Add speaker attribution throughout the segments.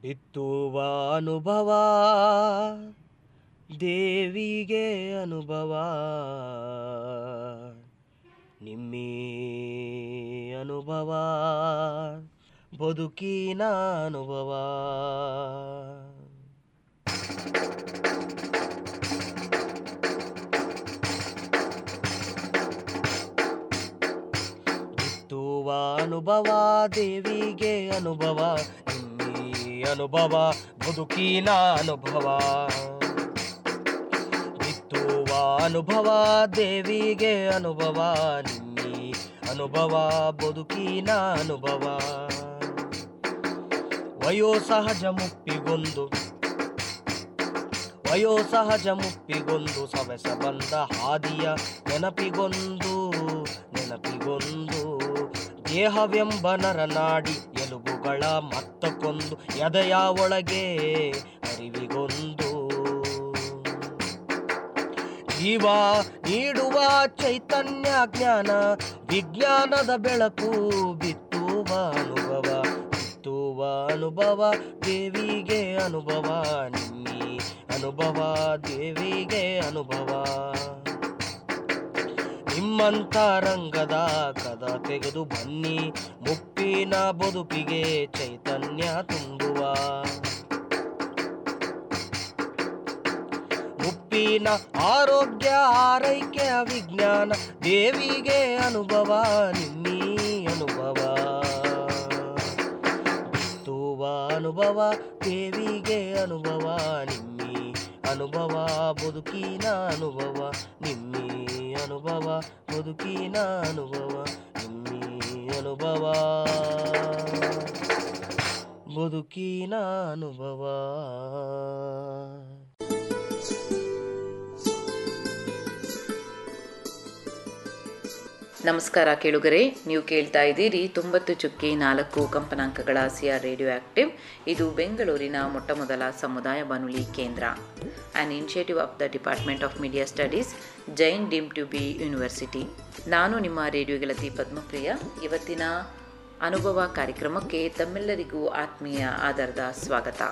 Speaker 1: ಬಿತ್ತುವ ಅನುಭವ ದೇವಿಗೆ ಅನುಭವ. ನಿಮ್ಮಿ ಅನುಭವ ಬದುಕಿನ ಅನುಭವ. ಬಿತ್ತುವ ಅನುಭವ ದೇವಿಗೆ ಅನುಭವ. ಅನುಭವ ಬದುಕಿನ ಅನುಭವ. ಬಿತ್ತುವ ಅನುಭವ, ದೇವಿಗೆ ಅನುಭವ. ನಿನ್ನಿ ಅನುಭವ ಬದುಕಿನ ಅನುಭವ. ವಯೋಸಹಜ ಮುಪ್ಪಿಗೊಂದು ವಯೋಸಹಜ ಮುಪ್ಪಿಗೊಂದು ಸವೆಸ ಬಂದ ಹಾದಿಯ ನೆನಪಿಗೊಂದು ನೆನಪಿಗೊಂದು, ದೇಹವೆಂಬ ನರನಾಡಿ ಎಲುಬುಗಳ ಮತ್ತಕ್ಕೊಂದು ಎದೆಯ ಒಳಗೆ ಅರಿವಿಗೊಂದು. ಜೀವ ನೀಡುವ ಚೈತನ್ಯ ಜ್ಞಾನ ವಿಜ್ಞಾನದ ಬೆಳಕು ಬಿತ್ತುವ ಅನುಭವ ಬಿತ್ತುವ ಅನುಭವ, ದೇವಿಗೆ ಅನುಭವ, ನಿನ್ನಿ ಅನುಭವ, ದೇವಿಗೆ ಅನುಭವ. ನಿಮ್ಮಂತ ರಂಗದ ಕದ ತೆಗೆದು ಬನ್ನಿ, ಮುಪ್ಪಿನ ಬದುಕಿಗೆ ಚೈತನ್ಯ ತುಂಬುವ. ಮುಪ್ಪಿನ ಆರೋಗ್ಯ, ಆರೈಕೆ ವಿಜ್ಞಾನ ದೇವಿಗೆ ಅನುಭವ ನಿನ್ನಿ ಅನುಭವ. ಬಿತ್ತುವ ಅನುಭವ, ದೇವಿಗೆ ಅನುಭವ, ನಿಮ್ಮಿ ಅನುಭವ ಬದುಕಿನ ಅನುಭವ ನಿಮ್ಮಿ ಅನುಭವ ಬದುಕಿನ ಅನುಭವ ನಿಮ್ಮಿ ಅನುಭವ. ಬದುಕಿನ ಅನುಭವ.
Speaker 2: ನಮಸ್ಕಾರ ಕೇಳುಗರೆ, ನೀವು ಕೇಳ್ತಾ ಇದ್ದೀರಿ ತೊಂಬತ್ತು ಚುಕ್ಕಿ ನಾಲ್ಕು ಕಂಪನಾಂಕಗಳ ಸಿಆರ್ ರೇಡಿಯೋ ಆಕ್ಟಿವ್. ಇದು ಬೆಂಗಳೂರಿನ ಮೊಟ್ಟಮೊದಲ ಸಮುದಾಯ ಬಾನುಲಿ ಕೇಂದ್ರ. An initiative of the department of media studies Jain deemed to be university ನಾನು ನಿಮ್ಮ ರೇಡಿಯೋ ಗೆಳತಿ ಪದ್ಮಪ್ರಿಯ. ಇವತ್ತಿನ ಅನುಭವ ಕಾರ್ಯಕ್ರಮಕ್ಕೆ ತಮ್ಮೆಲ್ಲರಿಗೂ ಆತ್ಮೀಯ ಆಧಾರದ ಸ್ವಾಗತ.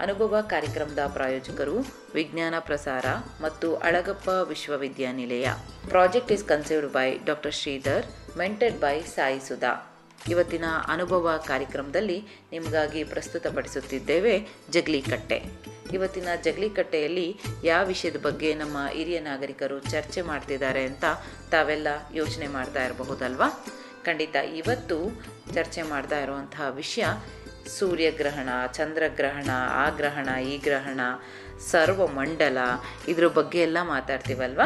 Speaker 2: ಅನುಭವ ಕಾರ್ಯಕ್ರಮದ ಪ್ರಾಯೋಜಕರು, ವಿಜ್ಞಾನ ಪ್ರಸಾರ ಮತ್ತು ಅಳಗಪ್ಪ ವಿಶ್ವವಿದ್ಯಾನಿಲಯ. Project is conceived by doctor Sridhar, mentored by Sai Sudha. ಇವತ್ತಿನ ಅನುಭವ ಕಾರ್ಯಕ್ರಮದಲ್ಲಿ ನಿಮಗಾಗಿ ಪ್ರಸ್ತುತಪಡಿಸುತ್ತಿದ್ದೇವೆ ಜಗ್ಲಿಕಟ್ಟೆ. ಇವತ್ತಿನ ಜಗ್ಲಿಕಟ್ಟೆಯಲ್ಲಿ ಯಾವ ವಿಷಯದ ಬಗ್ಗೆ ನಮ್ಮ ಹಿರಿಯ ನಾಗರಿಕರು ಚರ್ಚೆ ಮಾಡ್ತಿದ್ದಾರೆ ಅಂತ ತಾವೆಲ್ಲ ಯೋಚನೆ ಮಾಡ್ತಾ ಇರಬಹುದಲ್ವಾ? ಖಂಡಿತ ಇವತ್ತು ಚರ್ಚೆ ಮಾಡ್ತಾ ಇರುವಂತಹ ವಿಷಯ ಸೂರ್ಯಗ್ರಹಣ, ಚಂದ್ರಗ್ರಹಣ ಆ ಗ್ರಹಣ ಈ ಗ್ರಹಣ, ಸರ್ವಮಂಡಲ, ಇದ್ರ ಬಗ್ಗೆ ಎಲ್ಲ ಮಾತಾಡ್ತೀವಲ್ವ?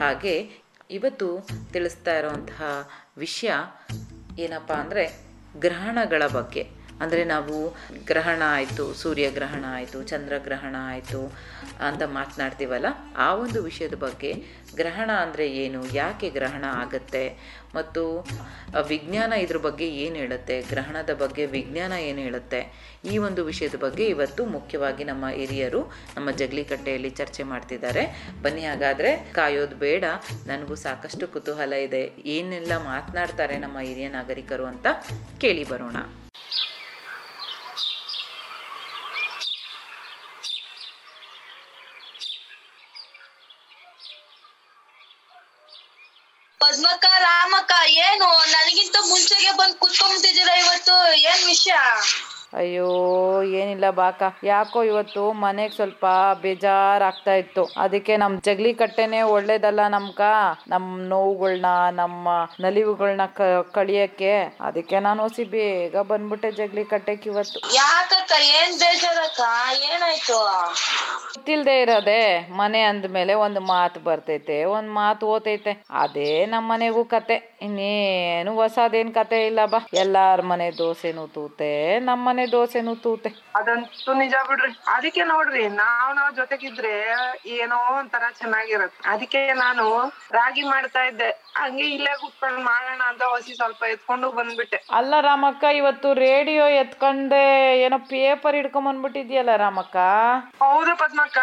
Speaker 2: ಹಾಗೆ ಇವತ್ತು ತಿಳಿಸ್ತಾ ಇರೋವಂತಹ ವಿಷಯ ಏನಪ್ಪ ಅಂದರೆ ಗ್ರಹಣಗಳ ಬಗ್ಗೆ. ಅಂದರೆ ನಾವು ಗ್ರಹಣ ಆಯಿತು, ಸೂರ್ಯಗ್ರಹಣ ಆಯಿತು, ಚಂದ್ರಗ್ರಹಣ ಆಯಿತು ಅಂತ ಮಾತನಾಡ್ತೀವಲ್ಲ, ಆ ಒಂದು ವಿಷಯದ ಬಗ್ಗೆ ಗ್ರಹಣ ಅಂದರೆ ಏನು? ಯಾಕೆ ಗ್ರಹಣ ಆಗುತ್ತೆ? ಮತ್ತು ವಿಜ್ಞಾನ ಇದ್ರ ಬಗ್ಗೆ ಏನು ಹೇಳುತ್ತೆ? ಗ್ರಹಣದ ಬಗ್ಗೆ ವಿಜ್ಞಾನ ಏನು ಹೇಳುತ್ತೆ? ಈ ಒಂದು ವಿಷಯದ ಬಗ್ಗೆ ಇವತ್ತು ಮುಖ್ಯವಾಗಿ ನಮ್ಮ ಹಿರಿಯರು ನಮ್ಮ ಜಗ್ಲಿಕಟ್ಟೆಯಲ್ಲಿ ಚರ್ಚೆ ಮಾಡ್ತಿದ್ದಾರೆ. ಬನ್ನಿ ಹಾಗಾದರೆ, ಕಾಯೋದು ಬೇಡ, ನನಗೂ ಸಾಕಷ್ಟು ಕುತೂಹಲ ಇದೆ. ಏನೆಲ್ಲ ಮಾತನಾಡ್ತಾರೆ ನಮ್ಮ ಹಿರಿಯ ನಾಗರಿಕರು ಅಂತ ಕೇಳಿ ಬರೋಣ.
Speaker 3: ಪದ್ಮಕ್ಕ ರಾಮಕ್ಕ ಏನು? ನನಗಿಂತ ಮುಂಚೆಗೆ ಬಂದ್ ಕುತ್ಕೊಂಡ್ಬಿಟ್ಟಿದ್ದೀರಾ ಇವತ್ತು? ಏನ್ ವಿಷಯ?
Speaker 2: ಅಯ್ಯೋ ಏನಿಲ್ಲ ಬಾಕ. ಯಾಕೋ ಇವತ್ತು ಮನೆಗ್ ಸ್ವಲ್ಪ ಬೇಜಾರಾಗ್ತಾ ಇತ್ತು ಅದಕ್ಕೆ ನಮ್ ಜಗ್ಲಿ ಕಟ್ಟೆನೆ ಒಳ್ಳೇದಲ್ಲ ನಮ್ಕ ನಮ್ ನೋವುಗಳ್ನ ನಮ್ಮ ನಲಿವುಗಳನ್ನ ಕಳಿಯಕ್ಕೆ? ಅದಕ್ಕೆ ನಾನು ಹೊಸಿ ಬೇಗ ಬಂದ್ಬಿಟ್ಟೆ ಜಗ್ಲಿ ಕಟ್ಟೆಕ್ ಇವತ್ತು.
Speaker 3: ಯಾಕಕ್ಕ ಏನ್ ಬೇಜಾರಕ್ಕ? ಏನಾಯ್ತು?
Speaker 2: ಗೊತ್ತಿಲ್ದೆ ಇರೋದೆ. ಮನೆ ಅಂದ್ಮೇಲೆ ಒಂದು ಮಾತು ಬರ್ತೈತೆ ಒಂದ್ ಮಾತು ಓತೈತೆ. ಅದೇ ನಮ್ಮ ಮನೆಗೂ ಕತೆ. ಇನ್ನೇನು ಹೊಸದೇನ್ ಕತೆ ಇಲ್ಲ ಬಾ. ಎಲ್ಲಾರ ಮನೆ ದೋಸೆನೂ ತೂತೆ ನಮ್ಮ ಮನೆ ದೋಸೆನೂ ತೂತೆ.
Speaker 4: ಅದಂತೂ ನಿಜ ಬಿಡ್ರಿ. ಅದಕ್ಕೆ ನೋಡ್ರಿ ನಾವ್ ನಾವ್ ಜೊತೆಗಿದ್ರೆ ಏನೋ ಒಂಥರ ಚೆನ್ನಾಗಿರತ್ತೆ. ಅದಕ್ಕೆ ನಾನು ರಾಗಿ ಮಾಡ್ತಾ ಇದ್ದೆ. ಹಂಗೆ ಇಲ್ಲೇ ಕುತ್ಕೊಂಡ್ ಮಾಡೋಣ ಅಂತ ಹೊಸಿ ಸ್ವಲ್ಪ ಎತ್ಕೊಂಡು ಬಂದ್ಬಿಟ್ಟೆ.
Speaker 2: ಅಲ್ಲ ರಾಮಕ್ಕ ಇವತ್ತು ರೇಡಿಯೋ ಎತ್ಕೊಂಡೆ ಏನೋ ಪೇಪರ್ ಹಿಡ್ಕೊಂಡ್ ಬಂದ್ಬಿಟ್ಟಿದ್ಯಲ್ಲ ರಾಮಕ್ಕ?
Speaker 4: ಹೌದು ಪದ್ಮಕ್ಕ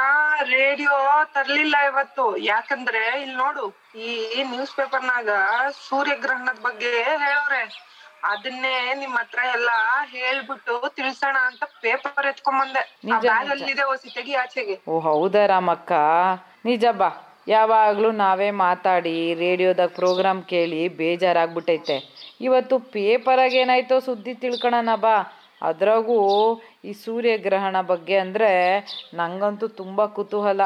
Speaker 4: ರೇಡಿಯೋ ತರ್ಲಿಲ್ಲ ಇವತ್ತು. ಯಾಕಂದ್ರೆ ಇಲ್ಲಿ ನೋಡು ಈ ನ್ಯೂಸ್ ಪೇಪರ್ನಾಗ ಸೂರ್ಯಗ್ರಹಣದ ಬಗ್ಗೆ ಹೇಳವ್ರೆ ಅದನ್ನೇ ನಿಮ್ ಹತ್ರ ಎಲ್ಲಾ ಹೇಳ್ಬಿಟ್ಟು ತಿಳ್ಸೋಣ ಅಂತ ಪೇಪರ್ ಎತ್ಕೊಂಡ್ ಬಂದೆ ಬ್ಯಾಗ್ ಅಲ್ಲಿದೆ ಹೊಸಿ ತೆಗಿ ಆಚೆಗೆ.
Speaker 2: ಓ ಹೌದಾ ರಾಮಕ್ಕ? ನಿಜ ಬಾ. ಯಾವಾಗ್ಲೂ ನಾವೇ ಮಾತಾಡಿ ರೇಡಿಯೋದಾಗ ಪ್ರೋಗ್ರಾಮ್ ಕೇಳಿ ಬೇಜಾರಾಗ್ಬಿಟ್ಟೈತೆ. ಇವತ್ತು ಪೇಪರಾಗ ಏನಾಯ್ತೋ ಸುದ್ದಿ ತಿಳ್ಕೊಳಣ ಬಾ. ಅದ್ರಾಗೂ ಈ ಸೂರ್ಯಗ್ರಹಣ ಬಗ್ಗೆ ಅಂದ್ರೆ ನಂಗಂತೂ ತುಂಬಾ ಕುತೂಹಲ.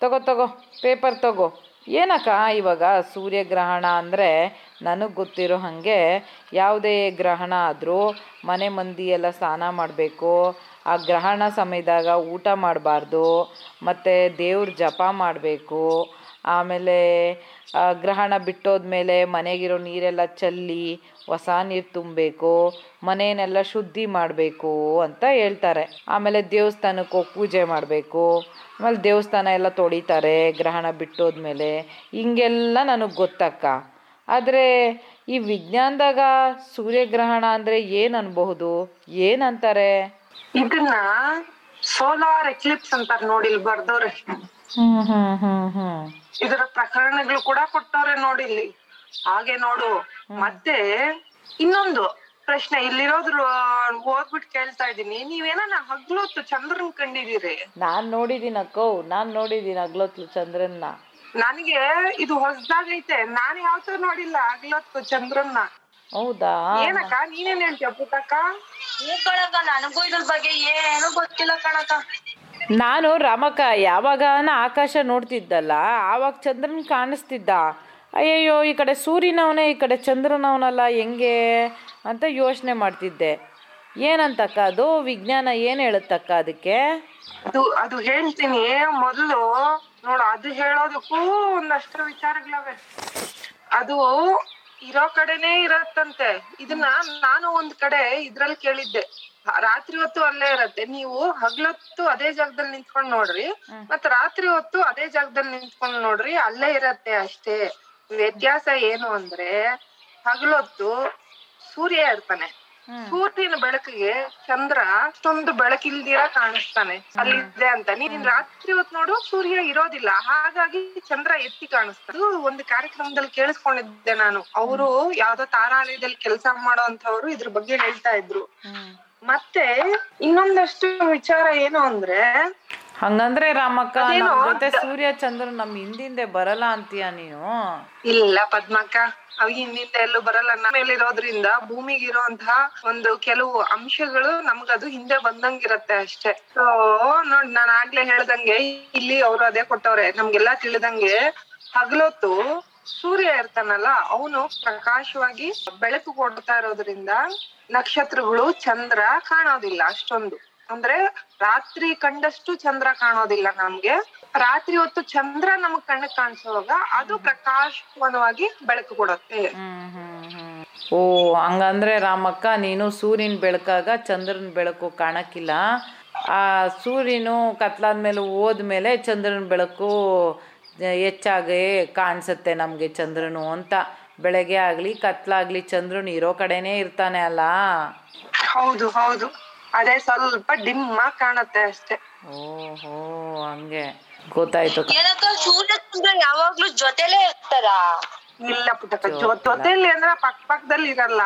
Speaker 2: ತಗೋ ತಗೋ ಪೇಪರ್ ತಗೋ. ಏನಕ್ಕ ಇವಾಗ ಸೂರ್ಯಗ್ರಹಣ ಅಂದರೆ ನನಗೆ ಗೊತ್ತಿರೋ ಹಾಗೆ ಯಾವುದೇ ಗ್ರಹಣ ಆದರೂ ಮನೆ ಮಂದಿ ಎಲ್ಲ ಸ್ನಾನ ಮಾಡಬೇಕು. ಆ ಗ್ರಹಣ ಸಮಯದಾಗ ಊಟ ಮಾಡಬಾರ್ದು, ಮತ್ತು ದೇವ್ರ ಜಪ ಮಾಡಬೇಕು. ಆಮೇಲೆ ಗ್ರಹಣ ಬಿಟ್ಟೋದ್ಮೇಲೆ ಮನೆಗಿರೋ ನೀರೆಲ್ಲ ಚೆಲ್ಲಿ ಹೊಸ ನೀರು ತುಂಬಬೇಕು, ಮನೆಯನ್ನೆಲ್ಲ ಶುದ್ಧಿ ಮಾಡಬೇಕು ಅಂತ ಹೇಳ್ತಾರೆ. ಆಮೇಲೆ ದೇವಸ್ಥಾನಕ್ಕೆ ಹೋಗಿ ಪೂಜೆ ಮಾಡಬೇಕು. ಆಮೇಲೆ ದೇವಸ್ಥಾನ ಎಲ್ಲ ತೊಳಿತಾರೆ ಗ್ರಹಣ ಬಿಟ್ಟೋದ್ಮೇಲೆ. ಹಿಂಗೆಲ್ಲ ನನಗೆ ಗೊತ್ತಕ್ಕ. ಆದರೆ ಈ ವಿಜ್ಞಾನದಾಗ ಸೂರ್ಯಗ್ರಹಣ ಅಂದರೆ ಏನು ಅನ್ಬಹುದು? ಏನಂತಾರೆ?
Speaker 4: ಇದನ್ನ ಸೋಲಾರ್ ಎಕ್ಲಿಪ್ಸ್ ಅಂತಾರ ನೋಡಿ ಇಲ್ಲಿ ಬರ್ದವ್ರೆ. ಇದರ ಪ್ರಕರಣಗಳು ಕೂಡ ಕೊಟ್ಟವ್ರೆ ನೋಡಿ ಇಲ್ಲಿ. ಹಾಗೆ ನೋಡು. ಮತ್ತೆ ಇನ್ನೊಂದು ಪ್ರಶ್ನೆ ಇಲ್ಲಿರೋದ್ರು ಓದ್ಬಿಟ್ಟು ಕೇಳ್ತಾ ಇದೀನಿ ನೀವೇನ ಹಗ್ಲೊತ್ತು ಚಂದ್ರನ್ ಕಂಡಿದೀರಿ
Speaker 2: ನಾನ್ ನೋಡಿದೀನಿ ಅಕ್ಕೋ ನಾನ್ ನೋಡಿದೀನಿ ಹಗ್ಲೊತ್ಲು ಚಂದ್ರನ್ನ.
Speaker 4: ನನಗೆ ಇದು ಹೊಸದಾಗೈತೆ. ನಾನ್ ಯಾವತ್ತೂ ನೋಡಿಲ್ಲ. ಆಗ್ಲತ್ತು ಚಂದ್ರನ್ನ.
Speaker 2: ಹೌದಾ?
Speaker 4: ಏನಕ್ಕ? ನೀನೇನ್ ಹೇಳ್ತೀಯ ಪುಟ್ಟಕ್ಕ?
Speaker 3: ಕಣಕ್ಕ ನನಗೂ ಇದ್ರ ಬಗ್ಗೆ ಏನು ಗೊತ್ತಿಲ್ಲ ಕಣಕ್ಕ.
Speaker 2: ನಾನು ರಾಮಕ್ಕ ಯಾವಾಗ ಆಕಾಶ ನೋಡ್ತಿದ್ದಲ್ಲ ಆವಾಗ ಚಂದ್ರನ್ ಕಾಣಿಸ್ತಿದ್ದ. ಅಯ್ಯಯ್ಯೋ ಈ ಕಡೆ ಸೂರ್ಯನವನೇ ಈ ಕಡೆ ಚಂದ್ರನವನಲ್ಲ ಹೆಂಗೆ ಅಂತ ಯೋಚನೆ ಮಾಡ್ತಿದ್ದೆ. ಏನಂತಕ್ಕ ಅದು? ವಿಜ್ಞಾನ ಏನ್ ಹೇಳುತ್ತಕ್ಕ ಅದಕ್ಕೆ?
Speaker 4: ಅದು ಅದು ಹೇಳ್ತೀನಿ. ಮೊದಲು ನೋಡು ಅದು ಹೇಳೋದಕ್ಕೂ ಒಂದಷ್ಟು ವಿಚಾರಗಳವೆ. ಅದು ಇರೋ ಕಡೆನೆ ಇರತ್ತಂತೆ. ಇದನ್ನ ನಾನು ಒಂದ್ ಕಡೆ ಇದ್ರಲ್ಲಿ ಕೇಳಿದ್ದೆ. ರಾತ್ರಿ ಹೊತ್ತು ಅಲ್ಲೇ ಇರತ್ತೆ. ನೀವು ಹಗ್ಲೊತ್ತು ಅದೇ ಜಾಗದಲ್ಲಿ ನಿಂತ್ಕೊಂಡ್ ನೋಡ್ರಿ ಮತ್ ರಾತ್ರಿ ಹೊತ್ತು ಅದೇ ಜಾಗದಲ್ಲಿ ನಿಂತ್ಕೊಂಡ್ ನೋಡ್ರಿ ಅಲ್ಲೇ ಇರತ್ತೆ ಅಷ್ಟೇ. ವ್ಯತ್ಯಾಸ ಏನು ಅಂದ್ರೆ ಹಗ್ಲೊತ್ತು ಸೂರ್ಯ ಇರ್ತಾನೆ. ಸೂರ್ಯನ ಬೆಳಕಿಗೆ ಚಂದ್ರ ಅಷ್ಟೊಂದು ಬೆಳಕಿಲ್ದಿರ ಕಾಣಿಸ್ತಾನೆ. ಅಲ್ಲಿದೆ ಅಂತ. ನೀನ್ ರಾತ್ರಿ ಹೊತ್ತು ನೋಡು ಸೂರ್ಯ ಇರೋದಿಲ್ಲ. ಹಾಗಾಗಿ ಚಂದ್ರ ಎತ್ತಿ ಕಾಣಿಸ್ತಾನೆ ಒಂದು ಕಾರ್ಯಕ್ರಮದಲ್ಲಿ ಕೇಳಿಸ್ಕೊಂಡಿದ್ದೆ ನಾನು. ಅವರು ಯಾವ್ದೋ ತಾರಾಲಯದಲ್ಲಿ ಕೆಲಸ ಮಾಡೋಂಥವ್ರು ಇದ್ರ ಬಗ್ಗೆ ಹೇಳ್ತಾ ಇದ್ರು. ಮತ್ತೆ ಇನ್ನೊಂದಷ್ಟು ವಿಚಾರ ಏನು ಅಂದ್ರೆ
Speaker 2: ಹಂಗಂದ್ರೆ ರಾಮಕ್ಕ
Speaker 4: ಅದೇನೋ
Speaker 2: ನಮ್ ಜೊತೆ ಸೂರ್ಯ ಚಂದ್ರ ನಮ್ ಹಿಂದಿಂದೆ ಬರಲ್ಲ ಅಂತೀಯ ನೀನು?
Speaker 4: ಇಲ್ಲ ಪದ್ಮಕ್ಕ ಅವ್ ಹಿಂದಿಂದ ಎಲ್ಲೂ ಬರಲ್ಲ. ನಮ್ಮ ಮೇಲಿರೋದ್ರಿಂದ ಭೂಮಿಗಿರುವಂತಹ ಒಂದು ಕೆಲವು ಅಂಶಗಳು ನಮ್ಗದು ಹಿಂದೆ ಬಂದಂಗಿರತ್ತೆ ಅಷ್ಟೇ. ಸೊ ನೋಡ್ ನಾನ್ ಆಗ್ಲೇ ಹೇಳ್ದಂಗೆ ಇಲ್ಲಿ ಅವ್ರು ಅದೇ ಕೊಟ್ಟವ್ರೆ. ನಮ್ಗೆಲ್ಲಾ ತಿಳಿದಂಗೆ ಹಗಲೊತ್ತು ಸೂರ್ಯ ಇರ್ತಾನಲ್ಲ ಅವನು ಪ್ರಕಾಶವಾಗಿ ಬೆಳಕು ಕೊಡ್ತಾ ಇರೋದ್ರಿಂದ ನಕ್ಷತ್ರಗಳು ಚಂದ್ರ ಕಾಣೋದಿಲ್ಲ ಅಷ್ಟೊಂದು. ಅಂದ್ರೆ ರಾತ್ರಿ ಕಂಡಷ್ಟು ಚಂದ್ರ ಕಾಣೋದಿಲ್ಲ ನಮ್ಗೆ. ರಾತ್ರಿ ಹೊತ್ತು ಚಂದ್ರ ನಮಗ್ ಕಣ್ಣಿಗೆ ಕಾಣಿಸುವಾಗ ಅದು ಪ್ರಕಾಶಮಾನವಾಗಿ ಬೆಳಕು ಕೊಡುತ್ತೆ.
Speaker 2: ಓ ಹಂಗಂದ್ರೆ ರಾಮಕ್ಕ ನೀನು ಸೂರ್ಯನ ಬೆಳಕಾಗ ಚಂದ್ರನ ಬೆಳಕು ಕಾಣಕ್ಕಿಲ್ಲ. ಆ ಸೂರ್ಯನು ಕತ್ಲಾದ್ಮೇಲೆ ಹೋದ್ಮೇಲೆ ಚಂದ್ರನ ಬೆಳಕು ಹೆಚ್ಚಾಗಿ ಕಾಣಿಸುತ್ತೆ ನಮಗೆ ಚಂದ್ರನು ಅಂತ. ಬೆಳಗ್ಗೆ ಆಗ್ಲಿ ಕತ್ಲಾಗ್ಲಿ ಚಂದ್ರನು ಇರೋ ಕಡೆನೇ ಇರ್ತಾನೆ ಅಲ್ಲ?
Speaker 4: ಹೌದು ಹೌದು. ಅದೇ ಸ್ವಲ್ಪ ಡಿಮ್ ಆಗಿ ಕಾಣತ್ತೆ ಅಷ್ಟೇ.
Speaker 2: ಓಹೋ ಹಂಗೆ. ಗೊತ್ತಾಯ್ತು
Speaker 3: ಏನಕ್ಕ ಯಾವಾಗ್ಲೂ ಜೊತೆಲೇ ಇರ್ತಾರ?
Speaker 4: ಇಲ್ಲ ಪುಟ್ಟಕ್ಕ. ಜೊತೆಲಿ ಅಂದ್ರೆ ಪಕ್ಕ ಪಕ್ಕದಲ್ಲಿ ಇರಲ್ಲ.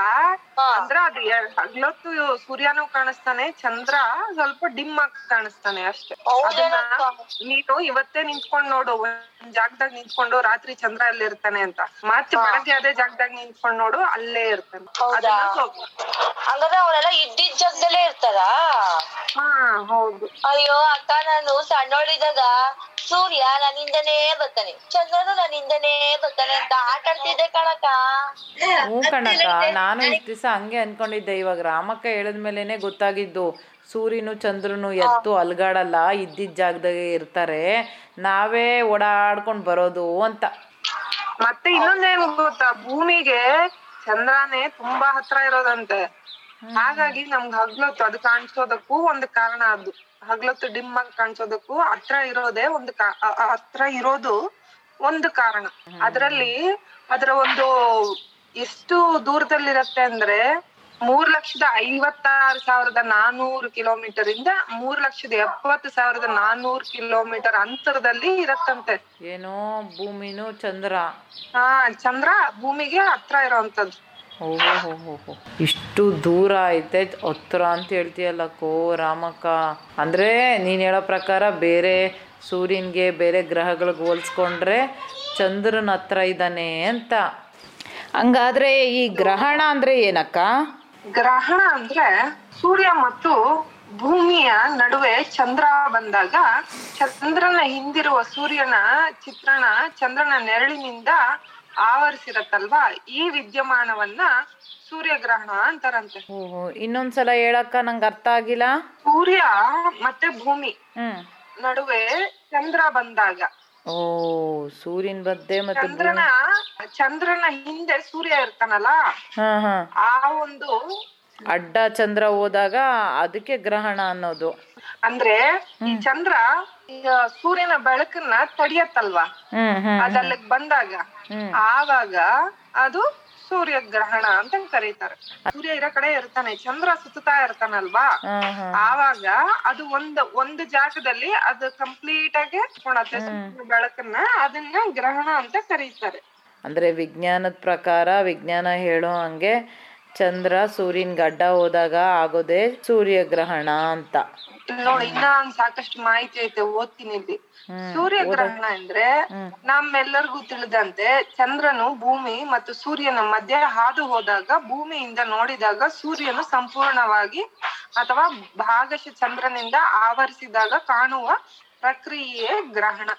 Speaker 4: ಅಂದ್ರ ಅದು ಹಗ್ಲೊತ್ತು ಸೂರ್ಯನೂ ಕಾಣಿಸ್ತಾನೆ ಚಂದ್ರ ಸ್ವಲ್ಪ ಡಿಮ್ ಆಗಿ ಕಾಣಿಸ್ತಾನೆ ಅಷ್ಟೇ. ಅದನ್ನ ನೀನು ಇವತ್ತೇ ನಿಂತ್ಕೊಂಡ್ ನೋಡು ಒಂದ್ ಜಾಗದಾಗ ನಿಂತ್ಕೊಂಡು ರಾತ್ರಿ ಚಂದ್ರ ಅಲ್ಲಿ ಇರ್ತಾನೆ ಅಂತ. ಮತ್ತೆ ಬೆಳಗ್ಗೆ ಅದೇ ಜಾಗದಾಗ ನಿಂತ್ಕೊಂಡ್ ನೋಡು ಅಲ್ಲೇ ಇರ್ತಾನೆ.
Speaker 3: ಹಂಗಾದ್ರೆ ಅವರೆಲ್ಲ ಇದ್ದಿದ್ ಜಾಗದಲ್ಲೇ ಇರ್ತಾರ?
Speaker 4: ಹಾ ಹೌದು.
Speaker 3: ಅಯ್ಯೋ ಅಕ್ಕ ನಾನು ಸಣ್ಣೋಳಿದಾಗ ಸೂರ್ಯ ನನ್ನಿಂದನೇ ಬರ್ತಾನೆ ಚಂದ್ರನು ನನ್ನಿಂದನೇ ಬರ್ತಾನೆ ಅಂತ
Speaker 2: ಹ್ಞೂ ಕಣಕ್ಕ ನಾನು ಇಷ್ಟು ದಿವಸ ಹಂಗೆ ಅನ್ಕೊಂಡಿದ್ದೆ. ಇವಾಗ ರಾಮಕ್ಕ ಹೇಳಿದ್ಮೇಲೆನೆ ಗೊತ್ತಾಗಿದ್ದು ಸೂರ್ಯನು ಚಂದ್ರನು ಎತ್ತು ಅಲ್ಗಾಡಲ್ಲ ಇದ್ದಿದ್ದ ಜಾಗದಾಗೆ ಇರ್ತಾರೆ ನಾವೇ ಓಡಾಡ್ಕೊಂಡು ಬರೋದು ಅಂತ.
Speaker 4: ಮತ್ತೆ ಇನ್ನೊಂದೇನು ಗೊತ್ತಾ ಭೂಮಿಗೆ ಚಂದ್ರನೇ ತುಂಬಾ ಹತ್ರ ಇರೋದಂತೆ. ಹಾಗಾಗಿ ನಮ್ಗೆ ಹಗ್ಲೊತ್ತು ಅದು ಕಾಣಿಸೋದಕ್ಕೂ ಒಂದು ಕಾರಣ ಅದು. ಹಗ್ಲೊತ್ತು ಡಿಮ್ ಆಗಿ ಕಾಣಿಸೋದಕ್ಕೂ ಹತ್ರ ಇರೋದೇ ಒಂದು ಹತ್ರ ಇರೋದು ಒಂದು ಕಾರಣ. ಅದ್ರಲ್ಲಿ ಅದರ ಒಂದು ಎಷ್ಟು ದೂರದಲ್ಲಿರತ್ತೆ ಅಂದ್ರೆ ಮೂರ್ ಲಕ್ಷದ ಐವತ್ತಾರು ಸಾವಿರದ ನಾನೂರು ಕಿಲೋಮೀಟರ್ ಇಂದ ಮೂರ್ ಲಕ್ಷದ ಎಪ್ಪತ್ತು ಸಾವಿರದ ನಾನೂರು ಕಿಲೋಮೀಟರ್ ಅಂತರದಲ್ಲಿ ಇರತ್ತಂತೆ.
Speaker 2: ಏನೋ ಭೂಮಿನೂ ಚಂದ್ರ.
Speaker 4: ಹಾ ಚಂದ್ರ ಭೂಮಿಗೆ ಹತ್ರ ಇರುವಂತದ್ದು
Speaker 2: ಓಹೋ ಹೋ ಹೋ ಹೋ ಇಷ್ಟು ದೂರ ಐತೆ ಹತ್ರ ಅಂತ ಹೇಳ್ತೀಯಲ್ಲ ಕೋ ರಾಮಕ್ಕ. ಅಂದ್ರೆ ನೀನ್ ಹೇಳೋ ಪ್ರಕಾರ ಬೇರೆ ಸೂರ್ಯನ್ಗೆ ಬೇರೆ ಗ್ರಹಗಳಿಗೆ ಹೋಲಿಸ್ಕೊಂಡ್ರೆ ಚಂದ್ರನ ಹತ್ರ ಇದ್ದಾನೆ ಅಂತ. ಹಂಗಾದ್ರೆ ಈ ಗ್ರಹಣ ಅಂದ್ರೆ ಏನಕ್ಕ?
Speaker 4: ಗ್ರಹಣ ಅಂದ್ರೆ ಸೂರ್ಯ ಮತ್ತು ಭೂಮಿಯ ನಡುವೆ ಚಂದ್ರ ಬಂದಾಗ ಚಂದ್ರನ ಹಿಂದಿರುವ ಸೂರ್ಯನ ಚಿತ್ರಣ ಚಂದ್ರನ ನೆರಳಿನಿಂದ ಆವರಿಸಿರತ್ತಲ್ವಾ? ಈ ವಿದ್ಯಮಾನವನ್ನ ಸೂರ್ಯಗ್ರಹಣ ಅಂತಾರಂತೆ.
Speaker 2: ಇನ್ನೊಂದ್ಸಲ ಹೇಳಕ್ಕ ನಂಗೆ ಅರ್ಥ ಆಗಿಲ್ಲ?
Speaker 4: ಸೂರ್ಯ ಮತ್ತೆ ಭೂಮಿ.
Speaker 2: ಹ್ಮ್.
Speaker 4: ನಡುವೆ ಚಂದ್ರ ಬಂದಾಗ.
Speaker 2: ಓ ಸೂರ್ಯನ್ ಬದ್ದೆ ಮತ್ತೆ
Speaker 4: ಚಂದ್ರನ ಚಂದ್ರನ ಹಿಂದೆ ಸೂರ್ಯ ಇರ್ತಾನಲ್ಲ? ಆ ಒಂದು
Speaker 2: ಅಡ್ಡ ಚಂದ್ರ ಹೋದಾಗ ಅದಕ್ಕೆ ಗ್ರಹಣ ಅನ್ನೋದು.
Speaker 4: ಅಂದ್ರೆ ಈ ಚಂದ್ರ ಈಗ ಸೂರ್ಯನ ಬೆಳಕನ್ನ ತಡಿಯತ್ತಲ್ವಾ? ಅದಲ್ಲಿಗ್ ಬಂದಾಗ. ಆವಾಗ ಅದು ಸೂರ್ಯ ಗ್ರಹಣ ಅಂತ ಕರೀತಾರೆ. ಸೂರ್ಯ ಇರೋ ಕಡೆ ಇರ್ತಾನೆ ಚಂದ್ರ ಸುತ್ತಾ ಇರ್ತಾನಲ್ವಾ? ಆವಾಗ ಅದು ಒಂದ್ ಒಂದು ಜಾಗದಲ್ಲಿ ಅದು ಕಂಪ್ಲೀಟ್ ಆಗಿ ಕೊಣತೆ ಸೂರ್ಯನ ಬೆಳಕನ್ನ ಅದನ್ನ ಗ್ರಹಣ ಅಂತ ಕರೀತಾರೆ.
Speaker 2: ಅಂದ್ರೆ ವಿಜ್ಞಾನದ ಪ್ರಕಾರ ವಿಜ್ಞಾನ ಹೇಳೋ ಹಂಗೆ ಚಂದ್ರ ಸೂರ್ಯನ್ ಗಡ್ಡ ಹೋದಾಗ ಆಗೋದೇ ಸೂರ್ಯಗ್ರಹಣ ಅಂತ.
Speaker 4: ನೋಡಿ ಇನ್ನ ಸಾಕಷ್ಟು ಮಾಹಿತಿ ಐತೆ ಓದ್ತೀನಿ ಇಲ್ಲಿ. ಸೂರ್ಯಗ್ರಹಣ ಅಂದ್ರೆ ನಮ್ಮೆಲ್ಲರಿಗೂ ತಿಳಿದಂತೆ ಚಂದ್ರನು ಭೂಮಿ ಮತ್ತು ಸೂರ್ಯನ ಮಧ್ಯೆ ಹಾದು ಹೋದಾಗ ಭೂಮಿಯಿಂದ ನೋಡಿದಾಗ ಸೂರ್ಯನು ಸಂಪೂರ್ಣವಾಗಿ ಅಥವಾ ಭಾಗಶಃ ಚಂದ್ರನಿಂದ ಆವರಿಸಿದಾಗ ಕಾಣುವ ಪ್ರಕ್ರಿಯೆ ಗ್ರಹಣ.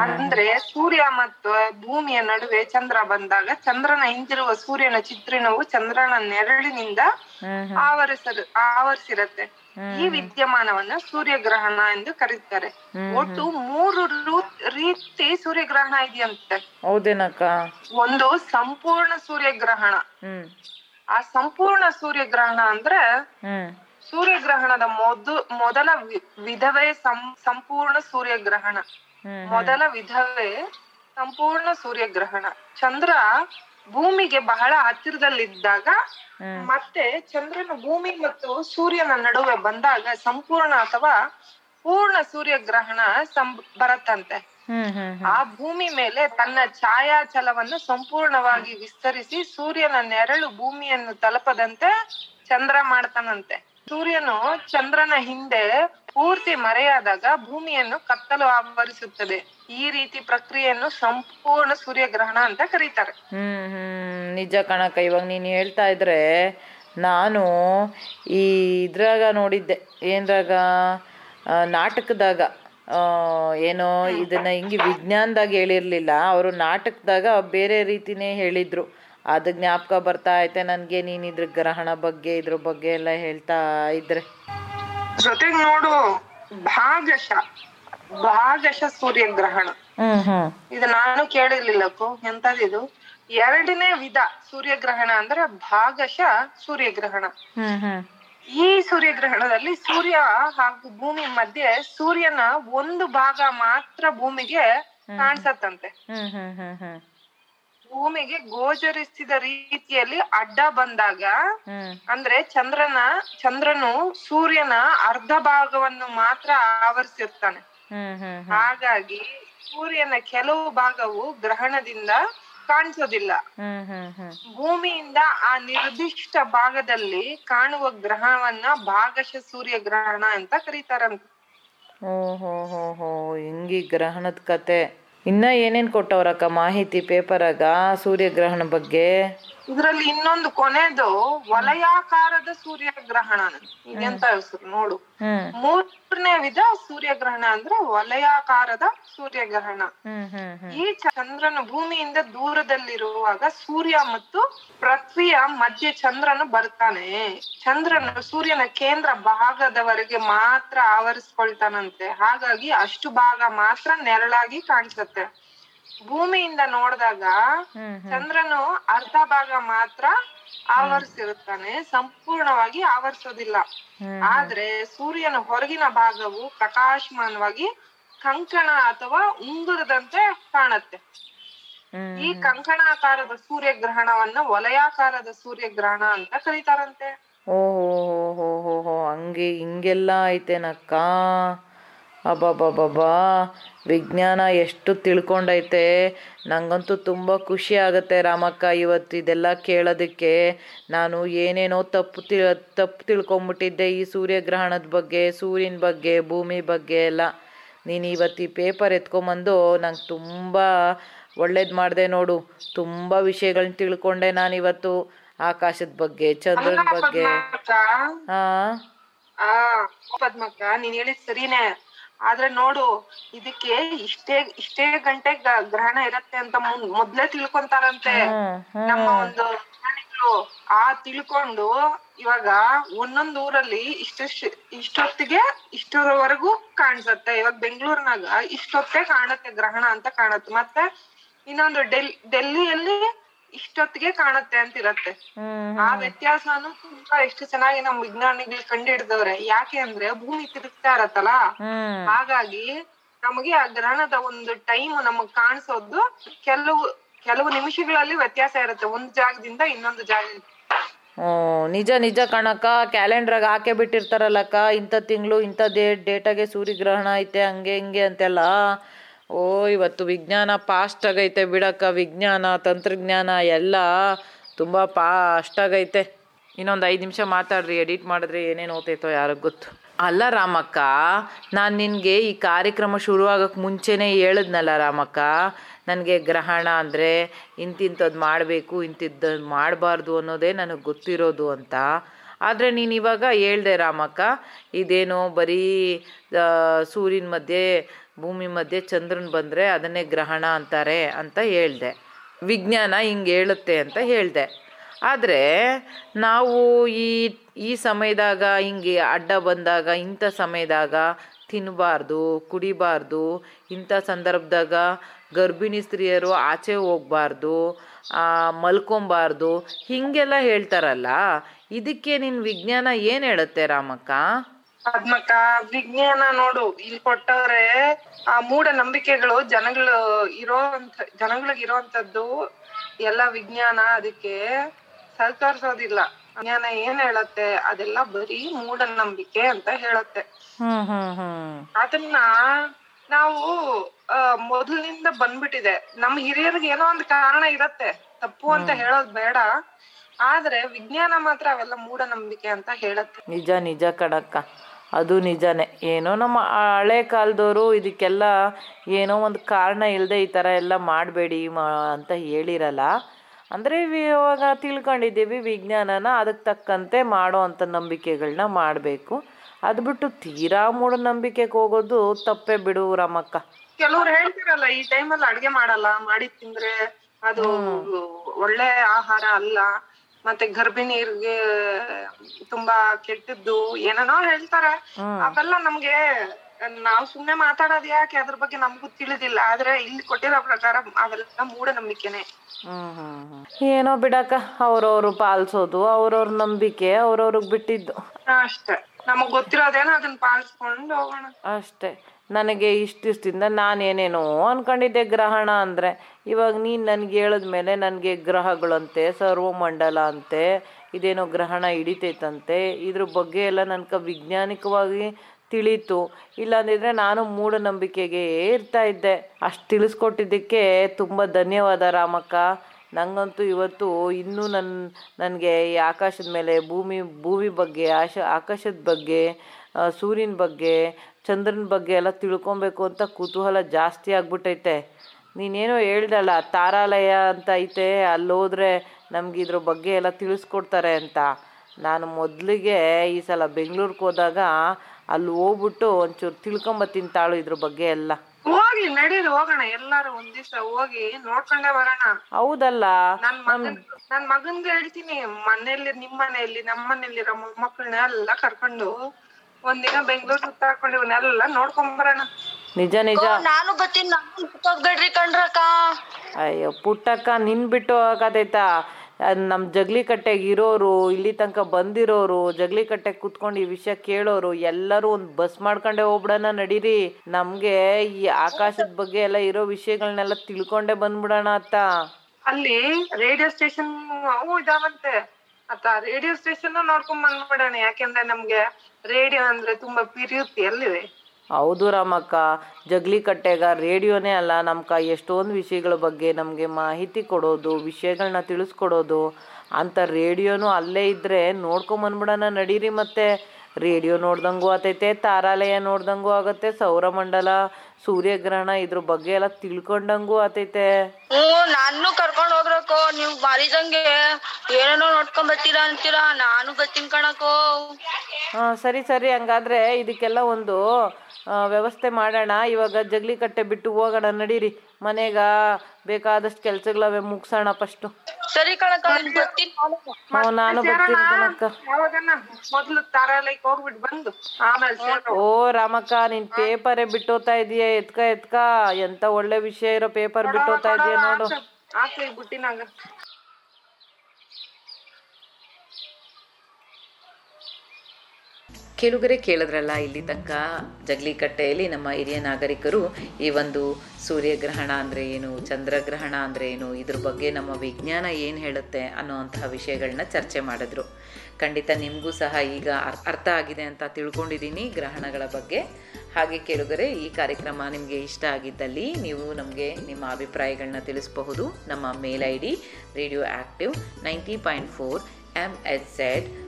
Speaker 4: ಅಂದ್ರೆ ಸೂರ್ಯ ಮತ್ತು ಭೂಮಿಯ ನಡುವೆ ಚಂದ್ರ ಬಂದಾಗ ಚಂದ್ರನ ಹಿಂದಿರುವ ಸೂರ್ಯನ ಚಿತ್ರಣವು ಚಂದ್ರನ ನೆರಳಿನಿಂದ ಆವರಿಸ ಆವರಿಸಿರತ್ತೆ. ಈ ವಿದ್ಯಮಾನವನ್ನ ಸೂರ್ಯಗ್ರಹಣ ಎಂದು ಕರೀತಾರೆ. ಒಟ್ಟು ಮೂರು ರೀತಿ ಸೂರ್ಯಗ್ರಹಣ ಇದೆಯಂತೆ.
Speaker 2: ಹೌದೇನಕ್ಕ?
Speaker 4: ಒಂದು ಸಂಪೂರ್ಣ ಸೂರ್ಯಗ್ರಹಣ. ಆ ಸಂಪೂರ್ಣ ಸೂರ್ಯಗ್ರಹಣ ಅಂದ್ರೆ ಸೂರ್ಯಗ್ರಹಣದ ಮೊದು ಮೊದಲ ವಿಧವೇ ಸಂಪೂರ್ಣ ಸೂರ್ಯಗ್ರಹಣ. ಮೊದಲ ವಿಧವೇ ಸಂಪೂರ್ಣ ಸೂರ್ಯಗ್ರಹಣ. ಚಂದ್ರ ಭೂಮಿಗೆ ಬಹಳ ಹತ್ತಿರದಲ್ಲಿದ್ದಾಗ ಮತ್ತೆ ಚಂದ್ರನ ಭೂಮಿ ಮತ್ತು ಸೂರ್ಯನ ನಡುವೆ ಬಂದಾಗ ಸಂಪೂರ್ಣ ಅಥವಾ ಪೂರ್ಣ ಸೂರ್ಯಗ್ರಹಣ ಸಂ ಬರತ್ತಂತೆ. ಆ ಭೂಮಿ ಮೇಲೆ ತನ್ನ ಛಾಯಾಚಲವನ್ನು ಸಂಪೂರ್ಣವಾಗಿ ವಿಸ್ತರಿಸಿ ಸೂರ್ಯನ ನೆರಳು ಭೂಮಿಯನ್ನು ತಲುಪದಂತೆ ಚಂದ್ರ ಮಾಡ್ತಾನಂತೆ. ಸೂರ್ಯನು ಚಂದ್ರನ ಹಿಂದೆ ಪೂರ್ತಿ ಮರೆಯಾದಾಗ ಭೂಮಿಯನ್ನು ಕತ್ತಲು ಆವರಿಸುತ್ತದೆ. ಈ ರೀತಿ ಪ್ರಕ್ರಿಯೆಯನ್ನು ಸಂಪೂರ್ಣ ಸೂರ್ಯಗ್ರಹಣ ಅಂತ ಕರೀತಾರೆ.
Speaker 2: ಹ್ಮ್ ಹ್ಮ್. ನಿಜ ಕಣಕ ಇವಾಗ ನೀನು ಹೇಳ್ತಾ ಇದ್ರೆ ನಾನು ಈ ಇದ್ರಾಗ ನೋಡಿದ್ದೆ. ಏನ್ರಾಗ ನಾಟಕದಾಗ ಏನೋ ಇದನ್ನ ಹಿಂಗೆ ವಿಜ್ಞಾನದಾಗ ಹೇಳಿರ್ಲಿಲ್ಲ. ಅವರು ನಾಟಕದಾಗ ಬೇರೆ ರೀತಿನೇ ಹೇಳಿದ್ರು. ಅದು ಜ್ಞಾಪಕ ಬರ್ತಾ ಐತೆ ನನಗೆ ನೀನು ಇದ್ರ ಗ್ರಹಣ ಬಗ್ಗೆ ಇದ್ರ ಬಗ್ಗೆ ಎಲ್ಲ ಹೇಳ್ತಾ ಇದ್ರೆ.
Speaker 4: ಜೊತೆಗೆ ನೋಡು ಭಾಗಶ ಭಾಗಶ
Speaker 2: ಸೂರ್ಯ ಗ್ರಹಣ.
Speaker 4: ಇದು ನಾನು ಕೇಳಿರ್ಲಿಲ್ಲ ಎಂತದಿದು ಎರಡನೇ ವಿಧ ಸೂರ್ಯಗ್ರಹಣ ಅಂದ್ರೆ ಭಾಗಶ ಸೂರ್ಯಗ್ರಹಣ ಈ ಸೂರ್ಯಗ್ರಹಣದಲ್ಲಿ ಸೂರ್ಯ ಹಾಗೂ ಭೂಮಿ ಮಧ್ಯೆ ಸೂರ್ಯನ ಒಂದು ಭಾಗ ಮಾತ್ರ ಭೂಮಿಗೆ ಕಾಣಿಸತ್ತಂತೆ. ಭೂಮಿಗೆ ಗೋಚರಿಸಿದ ರೀತಿಯಲ್ಲಿ ಅಡ್ಡ ಬಂದಾಗ ಅಂದ್ರೆ ಚಂದ್ರನ ಚಂದ್ರನು ಸೂರ್ಯನ ಅರ್ಧ ಭಾಗವನ್ನು ಮಾತ್ರ ಆವರಿಸಿರ್ತಾನೆ. ಹಾಗಾಗಿ ಸೂರ್ಯನ ಕೆಲವು ಭಾಗವು ಗ್ರಹಣದಿಂದ ಕಾಣಿಸೋದಿಲ್ಲ. ಭೂಮಿಯಿಂದ ಆ ನಿರ್ದಿಷ್ಟ ಭಾಗದಲ್ಲಿ ಕಾಣುವ ಗ್ರಹಣವನ್ನ ಭಾಗಶಃ ಸೂರ್ಯ ಗ್ರಹಣ ಅಂತ ಕರೀತಾರಂತೆ.
Speaker 2: ಓಹೋ ಹಿಂಗಿ ಗ್ರಹಣದ ಕತೆ. ಇನ್ನ ಏನೇನ್ ಕೊಟ್ಟವ್ರಕ್ಕ ಮಾಹಿತಿ ಪೇಪರಾಗ ಸೂರ್ಯಗ್ರಹಣ ಬಗ್ಗೆ?
Speaker 4: ಇದ್ರಲ್ಲಿ ಇನ್ನೊಂದು ಕೊನೆದು ವಲಯಾಕಾರದ ಸೂರ್ಯಗ್ರಹಣ ಇದೆಂತ ಹೆಸರು? ನೋಡು. ಮೂರನೇ ವಿಧ ಸೂರ್ಯಗ್ರಹಣ ಅಂದ್ರೆ ವಲಯಾಕಾರದ ಸೂರ್ಯಗ್ರಹಣ. ಈ ಚಂದ್ರನ ಭೂಮಿಯಿಂದ ದೂರದಲ್ಲಿರುವಾಗ ಸೂರ್ಯ ಮತ್ತು ಪೃಥ್ವಿಯ ಮಧ್ಯೆ ಚಂದ್ರನು ಬರ್ತಾನೆ. ಚಂದ್ರನು ಸೂರ್ಯನ ಕೇಂದ್ರ ಭಾಗದವರೆಗೆ ಮಾತ್ರ ಆವರಿಸ್ಕೊಳ್ತಾನಂತೆ. ಹಾಗಾಗಿ ಅಷ್ಟು ಭಾಗ ಮಾತ್ರ ನೆರಳಾಗಿ ಕಾಣಿಸುತ್ತೆ. ಭೂಮಿಯಿಂದ ನೋಡಿದಾಗ ಚಂದ್ರನು ಅರ್ಧ ಭಾಗ ಮಾತ್ರ ಆವರಿಸಿರುತ್ತಾನೆ ಸಂಪೂರ್ಣವಾಗಿ ಆವರಿಸೋದಿಲ್ಲ. ಆದ್ರೆ ಸೂರ್ಯನ ಹೊರಗಿನ ಭಾಗವು ಪ್ರಕಾಶಮಾನವಾಗಿ ಕಂಕಣ ಅಥವಾ ಉಂಗುರದಂತೆ ಕಾಣುತ್ತೆ. ಈ ಕಂಕಣಾಕಾರದ ಸೂರ್ಯಗ್ರಹಣವನ್ನ ವಲಯಾಕಾರದ ಸೂರ್ಯಗ್ರಹಣ ಅಂತ ಕರೀತಾರಂತೆ.
Speaker 2: ಓಹೋ ಹೋ ಹೋ ಹೋ ಹೋ ಹಂಗೆ ಹಿಂಗೆಲ್ಲ ಐತೇನಕ್ಕ? ಅಬ್ಬಬ್ಬಬ್ಬಾ ವಿಜ್ಞಾನ ಎಷ್ಟು ತಿಳ್ಕೊಂಡೈತೆ. ನಂಗಂತೂ ತುಂಬ ಖುಷಿ ಆಗುತ್ತೆ ರಾಮಕ್ಕ ಇವತ್ತು ಇದೆಲ್ಲ ಕೇಳೋದಕ್ಕೆ. ನಾನು ಏನೇನೋ ತಪ್ಪು ತಿ ತಪ್ಪು ತಿಳ್ಕೊಂಬಿಟ್ಟಿದ್ದೆ ಈ ಸೂರ್ಯಗ್ರಹಣದ ಬಗ್ಗೆ ಸೂರ್ಯನ ಬಗ್ಗೆ ಭೂಮಿ ಬಗ್ಗೆ ಎಲ್ಲ. ನೀನು ಇವತ್ತು ಈ ಪೇಪರ್ ಎತ್ಕೊಂಬಂದು ನಂಗೆ ತುಂಬ ಒಳ್ಳೇದು ಮಾಡಿದೆ ನೋಡು. ತುಂಬ ವಿಷಯಗಳನ್ನ ತಿಳ್ಕೊಂಡೆ ನಾನು ಇವತ್ತು ಆಕಾಶದ ಬಗ್ಗೆ ಚಂದ್ರನ ಬಗ್ಗೆ. ಹಾ
Speaker 4: ಪದ್ಮಕ್ಕ ನೀನ್ ಹೇಳಿದ್ ಸರಿನೇ. ಆದ್ರೆ ನೋಡು ಇದಕ್ಕೆ ಇಷ್ಟೇ ಇಷ್ಟೇ ಗಂಟೆ ಗ್ರಹಣ ಇರತ್ತೆ ಅಂತ ಮೊದ್ಲೇ ತಿಳ್ಕೊಂತಾರಂತೆ. ನಮ್ಮ ಒಂದು ವಿಜ್ಞಾನಿಗಳು ಆ ತಿಳ್ಕೊಂಡು ಇವಾಗ ಒಂದೊಂದ್ ಊರಲ್ಲಿ ಇಷ್ಟಿಷ್ಟು ಇಷ್ಟೊತ್ತಿಗೆ ಇಷ್ಟರವರೆಗೂ ಕಾಣಿಸತ್ತೆ. ಇವಾಗ ಬೆಂಗಳೂರಿನಾಗ ಇಷ್ಟೊತ್ತೇ ಕಾಣತ್ತೆ ಗ್ರಹಣ ಅಂತ ಕಾಣತ್ತೆ. ಮತ್ತೆ ಇನ್ನೊಂದು ಡೆಲ್ ಡೆಲ್ಲಿಯಲ್ಲಿ ಇಷ್ಟೊತ್ತಿಗೆ ಕಾಣುತ್ತೆ ಅಂತ ಇರತ್ತೆ ಆ ವ್ಯತ್ಯಾಸನು ತುಂಬಾ ಎಷ್ಟು ಚೆನ್ನಾಗಿ ನಮ್ ವಿಜ್ಞಾನಿಗಳು ಕಂಡು ಹಿಡಿದವ್ರೆ ಯಾಕೆ ಅಂದ್ರೆ ಭೂಮಿ ತಿರುಗ್ತಾ ಇರತ್ತಲ್ಲ ಹಾಗಾಗಿ ನಮಗೆ ಆ ಗ್ರಹಣದ ಒಂದು ಟೈಮ್ ನಮಗ್ ಕಾಣಿಸೋದು ಕೆಲವು ಕೆಲವು ನಿಮಿಷಗಳಲ್ಲಿ ವ್ಯತ್ಯಾಸ ಇರುತ್ತೆ. ಒಂದ್ ಜಾಗದಿಂದ ಇನ್ನೊಂದು ಜಾಗ
Speaker 2: ಹ್ಮ್ ನಿಜ ನಿಜ ಕಣಕ್ಕ. ಕ್ಯಾಲೆಂಡ್ರಾಗ ಹಾಕೇ ಬಿಟ್ಟಿರ್ತಾರಲ್ಲಕ್ಕ. ಇಂಥ ತಿಂಗಳು ಇಂಥ ಡೇ ಡೇಟಾಗೆ ಸೂರ್ಯಗ್ರಹಣ ಐತೆ ಹಂಗೆ ಹಿಂಗೆ ಅಂತೆಲ್ಲ. ಓ, ಇವತ್ತು ವಿಜ್ಞಾನ ಪಾಸ್ಟ್ ಆಗೈತೆ ಬಿಡಕ್ಕ. ವಿಜ್ಞಾನ, ತಂತ್ರಜ್ಞಾನ ಎಲ್ಲ ತುಂಬ ಪಾಸ್ಟ್ ಆಗೈತೆ. ಇನ್ನೊಂದು ಐದು ನಿಮಿಷ ಮಾತಾಡ್ರಿ ಎಡಿಟ್ ಮಾಡಿದ್ರೆ ಏನೇನು ಓದ್ತೈತೋ ಯಾರಿಗೆ ಗೊತ್ತು. ಅಲ್ಲ ರಾಮಕ್ಕ, ನಾನು ನಿನಗೆ ಈ ಕಾರ್ಯಕ್ರಮ ಶುರುವಾಗಕ್ಕೆ ಮುಂಚೆನೇ ಹೇಳಿದ್ನಲ್ಲ ರಾಮಕ್ಕ, ನನಗೆ ಗ್ರಹಣ ಅಂದರೆ ಇಂತಿಂಥದ್ದು ಮಾಡಬೇಕು ಇಂತಿದ್ದದ್ದು ಮಾಡಬಾರ್ದು ಅನ್ನೋದೇ ನನಗೆ ಗೊತ್ತಿರೋದು ಅಂತ. ಆದರೆ ನೀನು ಇವಾಗ ಹೇಳ್ದೆ ರಾಮಕ್ಕ, ಇದೇನೋ ಬರೀ ಸೂರ್ಯನ ಮಧ್ಯೆ ಭೂಮಿ ಮಧ್ಯೆ ಚಂದ್ರನ್ ಬಂದರೆ ಅದನ್ನೇ ಗ್ರಹಣ ಅಂತಾರೆ ಅಂತ ಹೇಳಿದೆ. ವಿಜ್ಞಾನ ಹಿಂಗೆ ಹೇಳುತ್ತೆ ಅಂತ ಹೇಳಿದೆ. ಆದರೆ ನಾವು ಈ ಈ ಸಮಯದಾಗ ಹಿಂಗೆ ಅಡ್ಡ ಬಂದಾಗ, ಇಂಥ ಸಮಯದಾಗ ತಿನ್ನಬಾರ್ದು ಕುಡಿಬಾರ್ದು, ಇಂಥ ಸಂದರ್ಭದಾಗ ಗರ್ಭಿಣಿ ಸ್ತ್ರೀಯರು ಆಚೆ ಹೋಗಬಾರ್ದು ಮಲ್ಕೊಬಾರ್ದು, ಹೀಗೆಲ್ಲ ಹೇಳ್ತಾರಲ್ಲ. ಇದಕ್ಕೆ ನಿನ್ನ ವಿಜ್ಞಾನ ಏನು ಹೇಳುತ್ತೆ ರಾಮಕ್ಕ?
Speaker 4: ಪದ್ಮಕ್ಕ ವಿಜ್ಞಾನ ನೋಡು. ಇಲ್ಲಿ ಕೊಟ್ಟವ್ರೆ ಆ ಮೂಢ ನಂಬಿಕೆಗಳು ಜನಗಳು ಇರೋಂತ ಜನಗಳಿಗೆ ಇರೋಂತದ್ದು ಎಲ್ಲ ವಿಜ್ಞಾನ. ಅದಕ್ಕೆ ಸಹಕರಿಸೋದಿಲ್ಲ. ವಿಜ್ಞಾನ ಏನ್ ಹೇಳತ್ತೆ? ಅದೆಲ್ಲ ಬರೀ ಮೂಢನಂಬಿಕೆ ಅಂತ ಹೇಳತ್ತೆ. ಅದನ್ನ ನಾವು ಆ, ಮೊದಲಿನಿಂದ ಬಂದ್ಬಿಟ್ಟಿದೆ. ನಮ್ಮ ಹಿರಿಯರಿಗೆ ಏನೋ ಒಂದು ಕಾರಣ ಇರತ್ತೆ. ತಪ್ಪು ಅಂತ ಹೇಳೋದ್ ಬೇಡ. ಆದ್ರೆ ವಿಜ್ಞಾನ ಮಾತ್ರ ಅವೆಲ್ಲ ಮೂಢನಂಬಿಕೆ ಅಂತ ಹೇಳತ್ತೆ.
Speaker 2: ನಿಜ ನಿಜ ಕಣಕ್ಕ ಅದು ನಿಜನೇ. ಏನೋ ನಮ್ಮ ಹಳೆ ಕಾಲದವರು ಇದಕ್ಕೆಲ್ಲ ಏನೋ ಒಂದು ಕಾರಣ ಇಲ್ಲದೆ ಈ ಥರ ಎಲ್ಲ ಮಾಡಬೇಡಿ ಮಾ ಅಂತ ಹೇಳಿರಲ್ಲ. ಅಂದರೆ ಇವಾಗ ತಿಳ್ಕೊಂಡಿದ್ದೀವಿ ವಿಜ್ಞಾನನ ಅದಕ್ಕೆ ತಕ್ಕಂತೆ ಮಾಡೋ ಅಂಥ ನಂಬಿಕೆಗಳನ್ನ ಮಾಡಬೇಕು. ಅದು ಬಿಟ್ಟು ತೀರಾ ಮೂಢನಂಬಿಕೆಗೆ ಹೋಗೋದು ತಪ್ಪೇ ಬಿಡು ರಾಮಕ್ಕ.
Speaker 4: ಕೆಲವ್ರು ಹೇಳ್ತಿರಲ್ಲ ಈ ಟೈಮಲ್ಲಿ ಅಡ್ಗೆ ಮಾಡಲ್ಲ ಮಾಡಿ ತಿಂದ್ರೆ ಅದು ಒಳ್ಳೆ ಆಹಾರ ಅಲ್ಲ. ಮತ್ತೆ ಗರ್ಭಿಣಿಯರಿಗೆ ತುಂಬಾ ಕೆಟ್ಟದ್ದು ಏನೇನೋ ಹೇಳ್ತಾರೆ. ಅವೆಲ್ಲ ನಮ್ಗೆ ನಾವ್ ಸುಮ್ನೆ ಮಾತಾಡೋದ್ ಯಾಕೆ? ಅದ್ರ ಬಗ್ಗೆ ನಮಗೂ ತಿಳಿದಿಲ್ಲ. ಆದ್ರೆ ಇಲ್ಲಿ ಕೊಟ್ಟಿರೋ ಪ್ರಕಾರ ಅವೆಲ್ಲ ಮೂಢನಂಬಿಕೆನೆ.
Speaker 2: ಏನೋ ಬಿಡಕ್ಕ ಅವ್ರವ್ರು ಪಾಲ್ಸೋದು ಅವ್ರವ್ರ ನಂಬಿಕೆ ಅವ್ರವ್ರಿಗೆ ಬಿಟ್ಟಿದ್ದು.
Speaker 4: ಅಷ್ಟೇ. ನಮಗ್ ಗೊತ್ತಿರೋದೇನೋ ಅದನ್ನ ಪಾಲಿಸ್ಕೊಂಡು ಹೋಗೋಣ?
Speaker 2: ಅಷ್ಟೇ. ನನಗೆ ಇಷ್ಟಿಷ್ಟಿಂದ ನಾನೇನೇನೋ ಅನ್ಕೊಂಡಿದ್ದೆ ಗ್ರಹಣ ಅಂದರೆ. ಇವಾಗ ನೀನು ನನಗೆ ಹೇಳಿದ್ಮೇಲೆ ನನಗೆ ಗ್ರಹಗಳಂತೆ, ಸರ್ವಮಂಡಲ ಅಂತೆ, ಇದೇನೋ ಗ್ರಹಣ ಹಿಡಿತೈತಂತೆ, ಇದ್ರ ಬಗ್ಗೆ ಎಲ್ಲ ನನಗೆ ವಿಜ್ಞಾನಿಕವಾಗಿ
Speaker 5: ತಿಳಿತು. ಇಲ್ಲಾಂದಿದ್ರೆ ನಾನು ಮೂಢನಂಬಿಕೆಗೆ ಇರ್ತಾ ಇದ್ದೆ. ಅಷ್ಟು ತಿಳಿಸ್ಕೊಟ್ಟಿದ್ದಕ್ಕೆ ತುಂಬ ಧನ್ಯವಾದ ರಾಮಕ್ಕ. ನಂಗಂತೂ ಇವತ್ತು ಇನ್ನೂ ನನ್ನ ನನಗೆ ಈ ಆಕಾಶದ ಮೇಲೆ ಭೂಮಿ ಭೂಮಿ ಬಗ್ಗೆ, ಆಶ, ಆಕಾಶದ ಬಗ್ಗೆ ಸೂರ್ಯನ ಬಗ್ಗೆ, ಚಂದ್ರನ ಬಗ್ಗೆ ಎಲ್ಲ ತಿಳ್ಕೊಬೇಕು ಅಂತ ಕುತೂಹಲ ಜಾಸ್ತಿ ಆಗ್ಬಿಟ್ಟೈತೆ. ನೀನೇನೋ ಹೇಳ್ದಲ್ಲ, ತಾರಾಲಯ ಅಂತ ಐತೆ ಅಲ್ಲಿ ಹೋದ್ರೆ ನಮ್ಗೆ ಇದ್ರ ಬಗ್ಗೆ ಎಲ್ಲ ತಿಳಿಸ್ಕೊಡ್ತಾರೆ ಅಂತ. ನಾನು ಮೊದಲಿಗೆ ಈ ಸಲ ಬೆಂಗಳೂರಿಗೆ ಹೋದಾಗ ಅಲ್ಲಿ ಹೋಗ್ಬಿಟ್ಟು ಒಂಚೂರು ತಿಳ್ಕೊಂಬತ್ತೀನಿ ತಾಳು ಇದ್ರ ಬಗ್ಗೆ ಎಲ್ಲ.
Speaker 4: ಹೋಗ್ಲಿ ನಡೀರಿ ಹೋಗೋಣ ಎಲ್ಲಾರು ಒಂದ್ ದಿವ್ಸ ಹೋಗಿ ನೋಡ್ಕೊಂಡೆ ಬರೋಣ.
Speaker 5: ಹೌದಲ್ಲ?
Speaker 4: ನನ್ ಮಗನ್ ನನ್ ಮಗನ್ಗೆ ಹೇಳ್ತೀನಿ ಮನೆಯಲ್ಲಿ ನಿಮ್ ಮನೆಯಲ್ಲಿ ನಮ್ಮ ಮನೆಯಲ್ಲಿರೋ ಮೊಮ್ಮಕ್ಕಳನ್ನ ಎಲ್ಲ ಕರ್ಕೊಂಡು ಒಂದಿನ ಬೆಂಗಳೂರು ಸುತ್ತಾಕೊಂಡು ಇವನ್ನೆಲ್ಲ ನೋಡ್ಕೊಂಡ್ ಬರೋಣ.
Speaker 5: ನಿಜ ನಿಜ.
Speaker 3: ನಾನು ಬರ್ತೀನಿ ನಾನು ಕಣ್ರಕ್ಕ.
Speaker 5: ಅಯ್ಯೋ ಪುಟ್ಟಕ್ಕ ನಿನ್ ಬಿಟ್ಟು ಹೋಗೋದೈತಾ ನಮ್ಮ ಜಗ್ಲಿಕಟ್ಟೆಗೆ ಇರೋರು, ಇಲ್ಲಿ ತನಕ ಬಂದಿರೋರು ಜಗ್ಲಿ ಕಟ್ಟೆಗೆ ಕುತ್ಕೊಂಡು ಈ ವಿಷಯ ಕೇಳೋರು, ಎಲ್ಲರೂ ಒಂದು ಬಸ್ ಮಾಡ್ಕೊಂಡೆ ಹೋಗ್ಬಿಡೋಣ ನಡೀರಿ. ನಮಗೆ ಈ ಆಕಾಶದ ಬಗ್ಗೆ ಎಲ್ಲ ಇರೋ ವಿಷಯಗಳನ್ನೆಲ್ಲ ತಿಳ್ಕೊಂಡೆ ಬಂದ್ಬಿಡೋಣ ಅತ್ತ.
Speaker 4: ಅಲ್ಲಿ ರೇಡಿಯೋ ಸ್ಟೇಷನ್ ಅವು ಇದಾವಂತೆ. ಅತ್ತ ರೇಡಿಯೋ ಸ್ಟೇಷನ್ ನೋಡ್ಕೊಂಡ್ ಬಂದ್ಬಿಡೋಣ, ಯಾಕೆಂದ್ರೆ ನಮ್ಗೆ ರೇಡಿಯೋ ಅಂದ್ರೆ ತುಂಬಾ ಪ್ರೀತಿ ಅಲ್ಲಿವೆ.
Speaker 5: ಹೌದು ರಾಮಕ್ಕ ಜಗ್ಲಿ ಕಟ್ಟೆಗ ರೇಡಿಯೋನೇ ಅಲ್ಲ ನಮ್ಗೆ ಎಷ್ಟೊಂದು ವಿಷಯಗಳ ಬಗ್ಗೆ ನಮಗೆ ಮಾಹಿತಿ ಕೊಡೋದು ವಿಷಯಗಳನ್ನ ತಿಳಿಸ್ಕೊಡೋದು. ಅಂಥ ರೇಡಿಯೋನೂ ಅಲ್ಲೇ ಇದ್ದರೆ ನೋಡ್ಕೊಂಬಂದ್ಬಿಡೋಣ ನಡೀರಿ ಮತ್ತೆ. ರೇಡಿಯೋ ನೋಡ್ದಂಗೂ ಆತೈತೆ, ತಾರಾಲಯ ನೋಡ್ದಂಗೂ ಆಗತ್ತೆ, ಸೌರಮಂಡಲ ಸೂರ್ಯಗ್ರಹಣ ಇದ್ರ ಬಗ್ಗೆ ಎಲ್ಲ ತಿಳ್ಕೊಂಡಂಗೂ ಆತೈತೆ.
Speaker 3: ಹ್ಮ್ ನಾನು ಕರ್ಕೊಂಡ್ ಹೋಗ್ರಕೋ ನೀವ್ ಬಾರಿದಂಗೆ ಏನೇನೋ ನೋಡ್ಕೊಂಡ್ ಬರ್ತೀರಾ ಅಂತೀರಾ? ನಾನು ಬರ್ತೀನಿ ಕಣಕೋ.
Speaker 5: ಹಾಂ ಸರಿ ಸರಿ ಹಂಗಾದ್ರೆ ಇದಕ್ಕೆಲ್ಲ ಒಂದು ಆ, ವ್ಯವಸ್ಥೆ ಮಾಡೋಣ. ಇವಾಗ ಜಗ್ಲಿ ಕಟ್ಟೆ ಬಿಟ್ಟು ಹೋಗೋಣ ನಡೀರಿ. ಮನೆಗ ಬೇಕಾದಷ್ಟು ಕೆಲ್ಸಗಳವೆ ಮುಗ್ಸೋಣ ಫಸ್ಟ್
Speaker 3: ಸರಿ ಕಣಕ್ಕ ನಾನ್ ಬರ್ತೀನಿ. ನಾನು.
Speaker 5: ಹ್ಞೂ ನಾನು ಬರ್ತೀನಿ ಕಣಕ್ಕ.
Speaker 4: ಯಾವಾಗನ? ಮೊದ್ಲು ತಾರಾಲಯಕ್ಕೆ ಹೋಗ್ಬಿಟ್ಟು ಬಂದು. ಆಮೇಲೆ.
Speaker 5: ಓ ರಾಮಕ್ಕ ನೀನ್ ಪೇಪರ್ ಬಿಟ್ಟೋತಾ ಇದೀಯ? ಎತ್ಕ ಎತ್ಕ? ಎಂತ ಒಳ್ಳೆ ವಿಷಯ ಇರೋ ಪೇಪರ್ ಬಿಟ್ಟೋತಾ ಇದೀಯ ನೋಡು.
Speaker 4: ಆಸೆ ಬುಟ್ಟಿನಾಗ.
Speaker 2: ಕೆಲುಗರೆ ಕೇಳಿದ್ರಲ್ಲ, ಇಲ್ಲಿ ತನಕ ಜಗ್ಲಿಕಟ್ಟೆಯಲ್ಲಿ ನಮ್ಮ ಹಿರಿಯ ನಾಗರಿಕರು ಈ ಒಂದು ಸೂರ್ಯಗ್ರಹಣ ಅಂದರೆ ಏನು, ಚಂದ್ರಗ್ರಹಣ ಅಂದರೆ ಏನು, ಇದ್ರ ಬಗ್ಗೆ ನಮ್ಮ ವಿಜ್ಞಾನ ಏನು ಹೇಳುತ್ತೆ ಅನ್ನೋವಂತಹ ವಿಷಯಗಳನ್ನ ಚರ್ಚೆ ಮಾಡಿದ್ರು. ಖಂಡಿತ ನಿಮಗೂ ಸಹ ಈಗ ಅರ್- ಅರ್ಥ ಆಗಿದೆ ಅಂತ ತಿಳ್ಕೊಂಡಿದ್ದೀನಿ ಗ್ರಹಣಗಳ ಬಗ್ಗೆ. ಹಾಗೆ ಕೇಳುಗರೆ, ಈ ಕಾರ್ಯಕ್ರಮ ನಿಮಗೆ ಇಷ್ಟ ಆಗಿದ್ದಲ್ಲಿ ನೀವು ನಮಗೆ ನಿಮ್ಮ ಅಭಿಪ್ರಾಯಗಳನ್ನ ತಿಳಿಸಬಹುದು. ನಮ್ಮ mail I D radio active ninety point four M H Z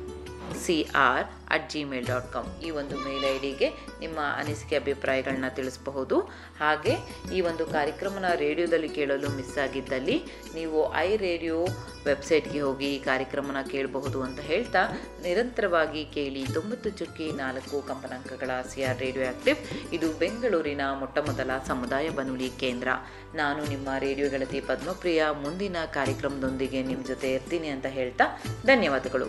Speaker 2: C R at Gmail dot com ಈ ಒಂದು ಮೇಲ್ ಐ ಡಿಗೆ ನಿಮ್ಮ ಅನಿಸಿಕೆ ಅಭಿಪ್ರಾಯಗಳನ್ನ ತಿಳಿಸಬಹುದು. ಹಾಗೆ ಈ ಒಂದು ಕಾರ್ಯಕ್ರಮನ ರೇಡಿಯೋದಲ್ಲಿ ಕೇಳಲು ಮಿಸ್ ಆಗಿದ್ದಲ್ಲಿ ನೀವು ಐ ರೇಡಿಯೋ ವೆಬ್ಸೈಟ್ಗೆ ಹೋಗಿ ಈ ಕಾರ್ಯಕ್ರಮನ ಕೇಳಬಹುದು ಅಂತ ಹೇಳ್ತಾ ನಿರಂತರವಾಗಿ ಕೇಳಿ ತೊಂಬತ್ತು ಚುಕ್ಕಿ ನಾಲ್ಕು ಕಂಪನಾಂಕಗಳ ಸಿ ಆರ್ ರೇಡಿಯೋ ಆಕ್ಟಿವ್ ಇದು ಬೆಂಗಳೂರಿನ ಮೊಟ್ಟಮೊದಲ ಸಮುದಾಯ ಬನುಲಿ ಕೇಂದ್ರ. ನಾನು ನಿಮ್ಮ ರೇಡಿಯೋ ಗೆಳತಿ ಪದ್ಮಪ್ರಿಯ, ಮುಂದಿನ ಕಾರ್ಯಕ್ರಮದೊಂದಿಗೆ ನಿಮ್ಮ ಜೊತೆ ಇರ್ತೀನಿ ಅಂತ ಹೇಳ್ತಾ ಧನ್ಯವಾದಗಳು.